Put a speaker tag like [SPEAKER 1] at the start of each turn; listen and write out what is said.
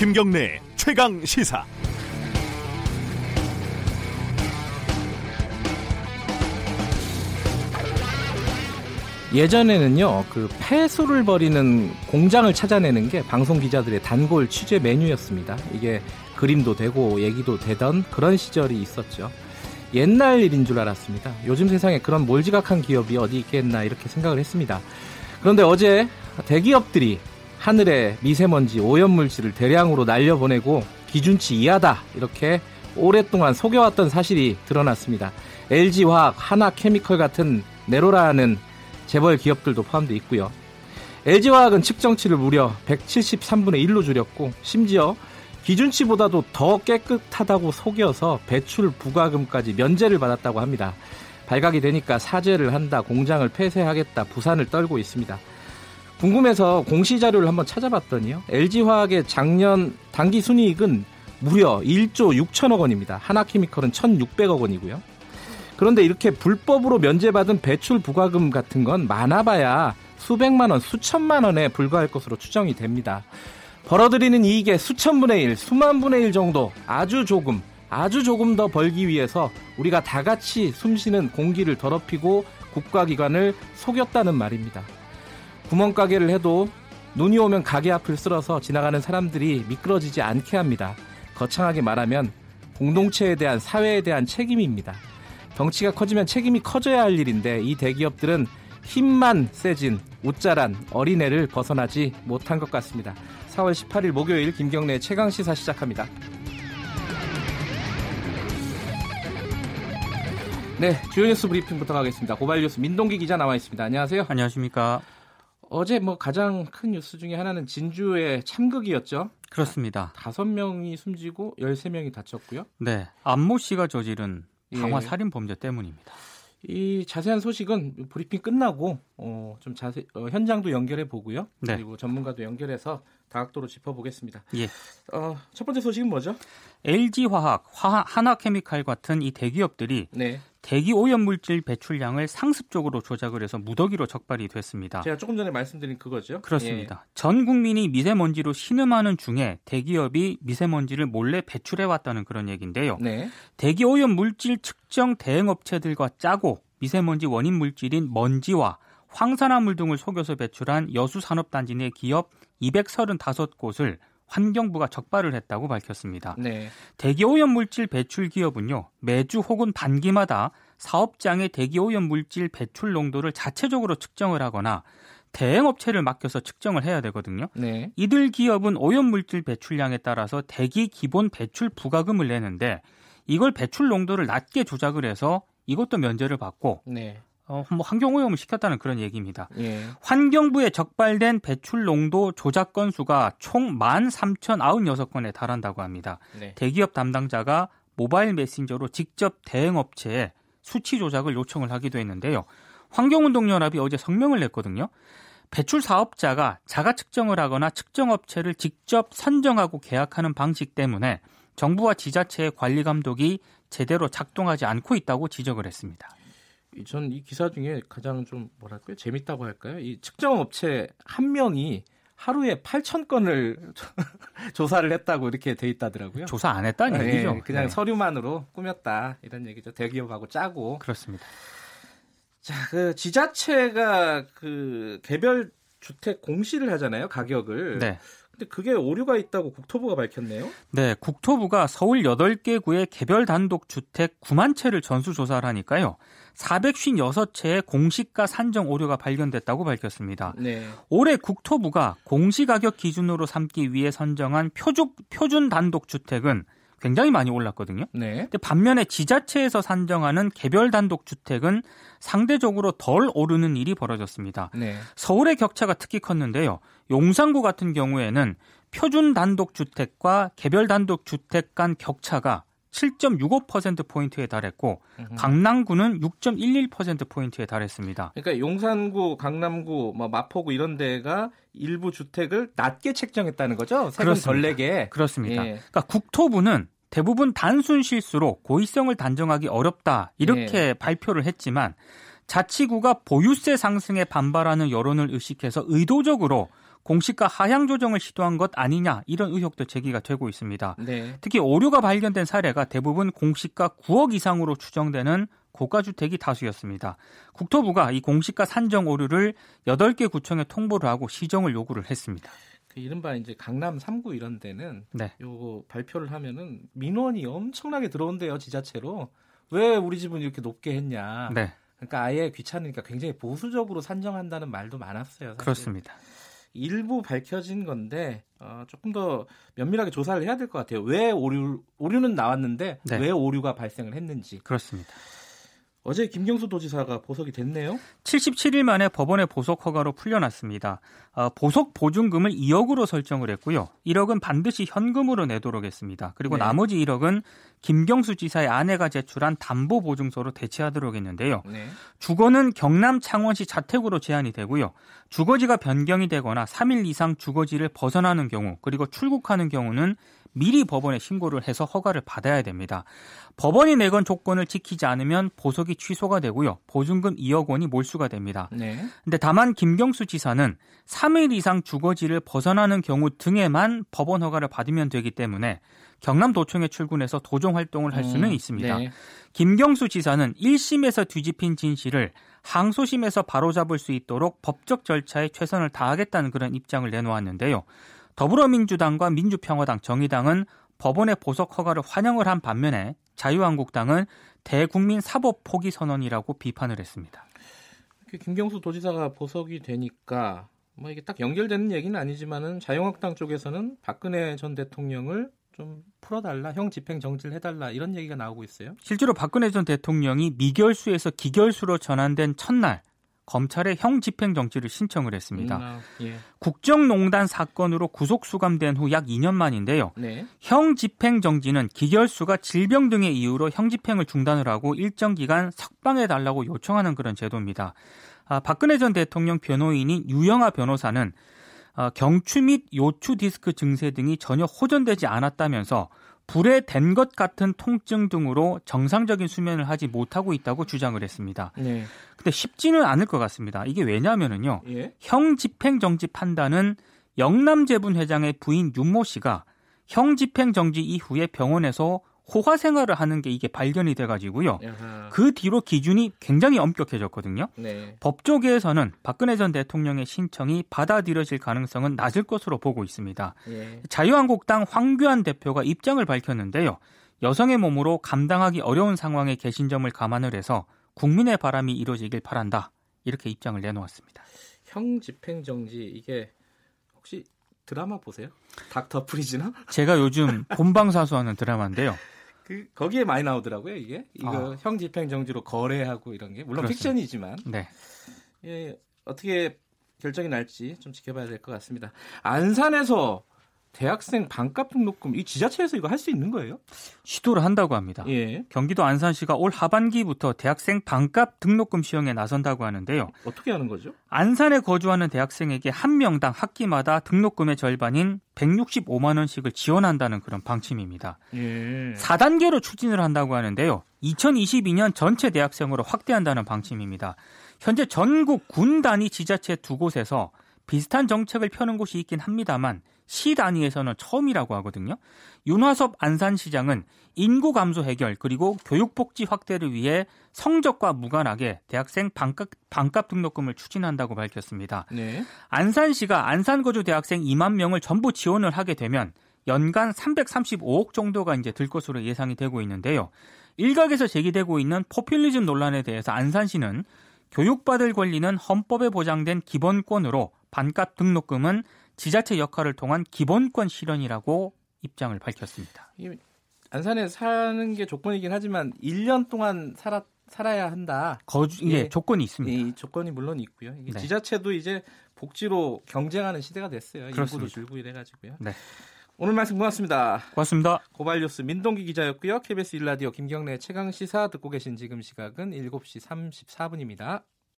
[SPEAKER 1] 김경래 최강 시사.
[SPEAKER 2] 예전에는요, 그 폐수를 버리는 공장을 찾아내는 게 방송 기자들의 단골 취재 메뉴였습니다. 이게 그림도 되고 얘기도 되던 그런 시절이 있었죠. 옛날 일인 줄 알았습니다. 요즘 세상에 그런 몰지각한 기업이 어디 있겠나 이렇게 생각을 했습니다. 그런데 어제 대기업들이 하늘에 미세먼지 오염물질을 대량으로 날려보내고 기준치 이하다 이렇게 오랫동안 속여왔던 사실이 드러났습니다. LG화학, 하나케미컬 같은 네로라는 재벌 기업들도 포함되어 있고요. LG화학은 측정치를 무려 173분의 1로 줄였고 심지어 기준치보다도 더 깨끗하다고 속여서 배출 부과금까지 면제를 받았다고 합니다. 발각이 되니까 사죄를 한다, 공장을 폐쇄하겠다, 부산을 떨고 있습니다. 궁금해서 공시 자료를 한번 찾아봤더니요. LG화학의 작년 단기 순이익은 무려 1조 6천억 원입니다. 하나케미컬은 1,600억 원이고요. 그런데 이렇게 불법으로 면제받은 배출 부과금 같은 건 많아봐야 수백만 원, 수천만 원에 불과할 것으로 추정이 됩니다. 벌어들이는 이익의 수천분의 일, 수만분의 일 정도 아주 조금, 아주 조금 더 벌기 위해서 우리가 다 같이 숨쉬는 공기를 더럽히고 국가기관을 속였다는 말입니다. 구멍가게를 해도 눈이 오면 가게 앞을 쓸어서 지나가는 사람들이 미끄러지지 않게 합니다. 거창하게 말하면 공동체에 대한 사회에 대한 책임입니다. 덩치가 커지면 책임이 커져야 할 일인데 이 대기업들은 힘만 세진 웃자란 어린애를 벗어나지 못한 것 같습니다. 4월 18일 목요일 김경래 최강 시사 시작합니다. 네, 주요 뉴스 브리핑부터 가겠습니다. 고발 뉴스 민동기 기자 나와 있습니다. 안녕하세요.
[SPEAKER 3] 안녕하십니까.
[SPEAKER 2] 어제 뭐 가장 큰 뉴스 중에 하나는 진주의 참극이었죠.
[SPEAKER 3] 그렇습니다.
[SPEAKER 2] 다섯 명이 숨지고 13명이 다쳤고요.
[SPEAKER 3] 네. 안모 씨가 저지른 방화 예. 살인 범죄 때문입니다.
[SPEAKER 2] 이 자세한 소식은 브리핑 끝나고 어, 좀 자세 어, 현장도 연결해 보고요. 네. 그리고 전문가도 연결해서 다각도로 짚어보겠습니다. 예. 어, 첫 번째 소식은 뭐죠?
[SPEAKER 3] LG화학, 하나케미칼 같은 이 대기업들이 네. 대기 오염 물질 배출량을 상습적으로 조작을 해서 무더기로 적발이 됐습니다.
[SPEAKER 2] 제가 조금 전에 말씀드린 그거죠.
[SPEAKER 3] 그렇습니다. 예. 전 국민이 미세먼지로 신음하는 중에 대기업이 미세먼지를 몰래 배출해 왔다는 그런 얘기인데요. 네. 대기 오염 물질 측정 대행 업체들과 짜고 미세먼지 원인 물질인 먼지와 황산화물 등을 속여서 배출한 여수 산업단지 내 기업 235곳을 환경부가 적발을 했다고 밝혔습니다. 네. 대기오염 물질 배출 기업은요 매주 혹은 반기마다 사업장의 대기오염 물질 배출 농도를 자체적으로 측정을 하거나 대행업체를 맡겨서 측정을 해야 되거든요. 네. 이들 기업은 오염물질 배출량에 따라서 대기 기본 배출 부가금을 내는데 이걸 배출 농도를 낮게 조작을 해서 이것도 면제를 받고 네. 어, 뭐 환경 오염을 시켰다는 그런 얘기입니다. 예. 환경부에 적발된 배출 농도 조작 건수가 총 13,096건에 달한다고 합니다. 네. 대기업 담당자가 모바일 메신저로 직접 대행업체에 수치 조작을 요청을 하기도 했는데요. 환경운동연합이 어제 성명을 냈거든요. 배출 사업자가 자가 측정을 하거나 측정 업체를 직접 선정하고 계약하는 방식 때문에 정부와 지자체의 관리 감독이 제대로 작동하지 않고 있다고 지적을 했습니다.
[SPEAKER 2] 전이 기사 중에 가장 좀 뭐랄까요 재밌다고 할까요? 이 측정 업체 한 명이 하루에 8천 건을 조사를 했다고 이렇게 돼 있다더라고요.
[SPEAKER 3] 조사 안 했다는 아, 얘기죠. 예,
[SPEAKER 2] 그냥 네. 서류만으로 꾸몄다 이런 얘기죠. 대기업하고 짜고.
[SPEAKER 3] 그렇습니다.
[SPEAKER 2] 자, 그 지자체가 그 개별 주택 공시를 하잖아요, 가격을. 네. 근데 그게 오류가 있다고 국토부가 밝혔네요.
[SPEAKER 3] 네, 국토부가 서울 8개 구의 개별 단독 주택 9만 채를 전수 조사를 하니까요. 456채의 공시가 산정 오류가 발견됐다고 밝혔습니다. 네. 올해 국토부가 공시가격 기준으로 삼기 위해 선정한 표준, 표준 단독 주택은 굉장히 많이 올랐거든요. 네. 근데 반면에 지자체에서 산정하는 개별 단독 주택은 상대적으로 덜 오르는 일이 벌어졌습니다. 네. 서울의 격차가 특히 컸는데요. 용산구 같은 경우에는 표준 단독 주택과 개별 단독 주택 간 격차가 7.65%포인트에 달했고. 강남구는 6.11%포인트에 달했습니다.
[SPEAKER 2] 그러니까 용산구, 강남구, 뭐 마포구 이런 데가 일부 주택을 낮게 책정했다는 거죠? 세금 덜 내게.
[SPEAKER 3] 그렇습니다. 예. 그러니까 국토부는 대부분 단순 실수로 고의성을 단정하기 어렵다 이렇게 예. 발표를 했지만 자치구가 보유세 상승에 반발하는 여론을 의식해서 의도적으로 공시가 하향 조정을 시도한 것 아니냐 이런 의혹도 제기가 되고 있습니다.
[SPEAKER 2] 네.
[SPEAKER 3] 특히 오류가 발견된 사례가 대부분 공시가 9억 이상으로 추정되는 고가 주택이 다수였습니다. 국토부가 이 공시가 산정 오류를 8개 구청에 통보를 하고 시정을 요구를 했습니다.
[SPEAKER 2] 그 이른바 이제 강남 3구 이런 데는
[SPEAKER 3] 네.
[SPEAKER 2] 요거 발표를 하면은 민원이 엄청나게 들어온대요 지자체로 왜 우리 집은 이렇게 높게 했냐.
[SPEAKER 3] 네.
[SPEAKER 2] 그러니까 아예 귀찮으니까 굉장히 보수적으로 산정한다는 말도 많았어요. 사실.
[SPEAKER 3] 그렇습니다.
[SPEAKER 2] 일부 밝혀진 건데 어, 조금 더 면밀하게 조사를 해야 될 것 같아요. 왜 오류 오류는 나왔는데
[SPEAKER 3] 네.
[SPEAKER 2] 왜 오류가 발생을 했는지.
[SPEAKER 3] 그렇습니다.
[SPEAKER 2] 어제 김경수 도지사가 보석이 됐네요.
[SPEAKER 3] 77일 만에 법원의 보석 허가로 풀려났습니다. 어, 보석 보증금을 2억으로 설정을 했고요. 1억은 반드시 현금으로 내도록 했습니다. 그리고
[SPEAKER 2] 네.
[SPEAKER 3] 나머지 1억은 김경수 지사의 아내가 제출한 담보 보증서로 대체하도록 했는데요.
[SPEAKER 2] 네.
[SPEAKER 3] 주거는 경남 창원시 자택으로 제한이 되고요. 주거지가 변경이 되거나 3일 이상 주거지를 벗어나는 경우 그리고 출국하는 경우는 미리 법원에 신고를 해서 허가를 받아야 됩니다. 법원이 내건 조건을 지키지 않으면 보석이 취소가 되고요. 보증금 2억 원이 몰수가 됩니다.
[SPEAKER 2] 네.
[SPEAKER 3] 근데 다만 김경수 지사는 3일 이상 주거지를 벗어나는 경우 등에만 법원 허가를 받으면 되기 때문에 경남도청에 출근해서 도정 활동을 할 수는
[SPEAKER 2] 음,
[SPEAKER 3] 있습니다.
[SPEAKER 2] 네.
[SPEAKER 3] 김경수 지사는 1심에서 뒤집힌 진실을 항소심에서 바로잡을 수 있도록 법적 절차에 최선을 다하겠다는 그런 입장을 내놓았는데요. 더불어민주당과 민주평화당, 정의당은 법원의 보석 허가를 환영을 한 반면에 자유한국당은 대국민 사법 포기 선언이라고 비판을 했습니다.
[SPEAKER 2] 그 김경수 도지사가 보석이 되니까 뭐 이게 딱 연결되는 얘기는 아니지만은 자유한국당 쪽에서는 박근혜 전 대통령을 좀 풀어달라, 형 집행 정지를 해달라 이런 얘기가 나오고 있어요.
[SPEAKER 3] 실제로 박근혜 전 대통령이 미결수에서 기결수로 전환된 첫날 검찰에 형 집행 정지를 신청을 했습니다.
[SPEAKER 2] 음, 아, 예.
[SPEAKER 3] 국정농단 사건으로 구속 수감된 후 약 2년 만인데요.
[SPEAKER 2] 네.
[SPEAKER 3] 형 집행 정지는 기결수가 질병 등의 이유로 형 집행을 중단을 하고 일정 기간 석방해 달라고 요청하는 그런 제도입니다. 아, 박근혜 전 대통령 변호인인 유영아 변호사는 아, 경추 및 요추 디스크 증세 등이 전혀 호전되지 않았다면서 불에 댄 것 같은 통증 등으로 정상적인 수면을 하지 못하고 있다고 주장을 했습니다.
[SPEAKER 2] 네.
[SPEAKER 3] 근데 쉽지는 않을 것 같습니다. 이게 왜냐면은요.
[SPEAKER 2] 예.
[SPEAKER 3] 형 집행 정지 판단은 영남 재분 회장의 부인 윤모 씨가 형 집행 정지 이후에 병원에서 호화 생활을 하는 게 이게 발견이 돼가지고요. 그 뒤로 기준이 굉장히 엄격해졌거든요.
[SPEAKER 2] 네.
[SPEAKER 3] 법조계에서는 박근혜 전 대통령의 신청이 받아들여질 가능성은 낮을 것으로 보고 있습니다.
[SPEAKER 2] 예.
[SPEAKER 3] 자유한국당 황교안 대표가 입장을 밝혔는데요. 여성의 몸으로 감당하기 어려운 상황에 계신 점을 감안을 해서 국민의 바람이 이루어지길 바란다. 이렇게 입장을 내놓았습니다.
[SPEAKER 2] 형 집행 정지 이게 혹시 드라마 보세요? 닥터 프리즈나?
[SPEAKER 3] 제가 요즘 본방사수하는 드라마인데요.
[SPEAKER 2] 그 거기에 많이 나오더라고요 이게 이거
[SPEAKER 3] 아.
[SPEAKER 2] 형 집행 정지로 거래하고 이런 게 물론
[SPEAKER 3] 그렇습니다.
[SPEAKER 2] 픽션이지만
[SPEAKER 3] 네.
[SPEAKER 2] 예, 어떻게 결정이 날지 좀 지켜봐야 될 것 같습니다. 안산에서 대학생 반값 등록금 이 지자체에서 이거 할 수 있는 거예요?
[SPEAKER 3] 시도를 한다고 합니다.
[SPEAKER 2] 예.
[SPEAKER 3] 경기도 안산시가 올 하반기부터 대학생 반값 등록금 시행에 나선다고 하는데요.
[SPEAKER 2] 어떻게 하는 거죠?
[SPEAKER 3] 안산에 거주하는 대학생에게 한 명당 학기마다 등록금의 절반인 165만 원씩을 지원한다는 그런 방침입니다.
[SPEAKER 2] 예.
[SPEAKER 3] 4단계로 추진을 한다고 하는데요. 2022년 전체 대학생으로 확대한다는 방침입니다. 현재 전국 군 단위 지자체 두 곳에서 비슷한 정책을 펴는 곳이 있긴 합니다만 시 단위에서는 처음이라고 하거든요. 윤화섭 안산시장은 인구 감소 해결 그리고 교육복지 확대를 위해 성적과 무관하게 대학생 반값, 반값 등록금을 추진한다고 밝혔습니다.
[SPEAKER 2] 네.
[SPEAKER 3] 안산시가 안산거주 대학생 2만 명을 전부 지원을 하게 되면 연간 335억 정도가 이제 들 것으로 예상이 되고 있는데요. 일각에서 제기되고 있는 포퓰리즘 논란에 대해서 안산시는 교육받을 권리는 헌법에 보장된 기본권으로 반값 등록금은 지자체 역할을 통한 기본권 실현이라고 입장을 밝혔습니다.
[SPEAKER 2] 이 안산에 사는 게 조건이긴 하지만 1년 동안 살아 살아야 한다.
[SPEAKER 3] 거주 예,
[SPEAKER 2] 예.
[SPEAKER 3] 조건이 있습니다.
[SPEAKER 2] 이 조건이 물론 있고요.
[SPEAKER 3] 네.
[SPEAKER 2] 지자체도 이제 복지로 경쟁하는 시대가 됐어요. 인구도. 줄고 이래가지고요.
[SPEAKER 3] 네.
[SPEAKER 2] 오늘 말씀 고맙습니다.
[SPEAKER 3] 고맙습니다.
[SPEAKER 2] 고발뉴스 민동기 기자였고요. KBS 일라디오 김경래 최강 시사 듣고 계신 지금 시각은 7시 34분입니다.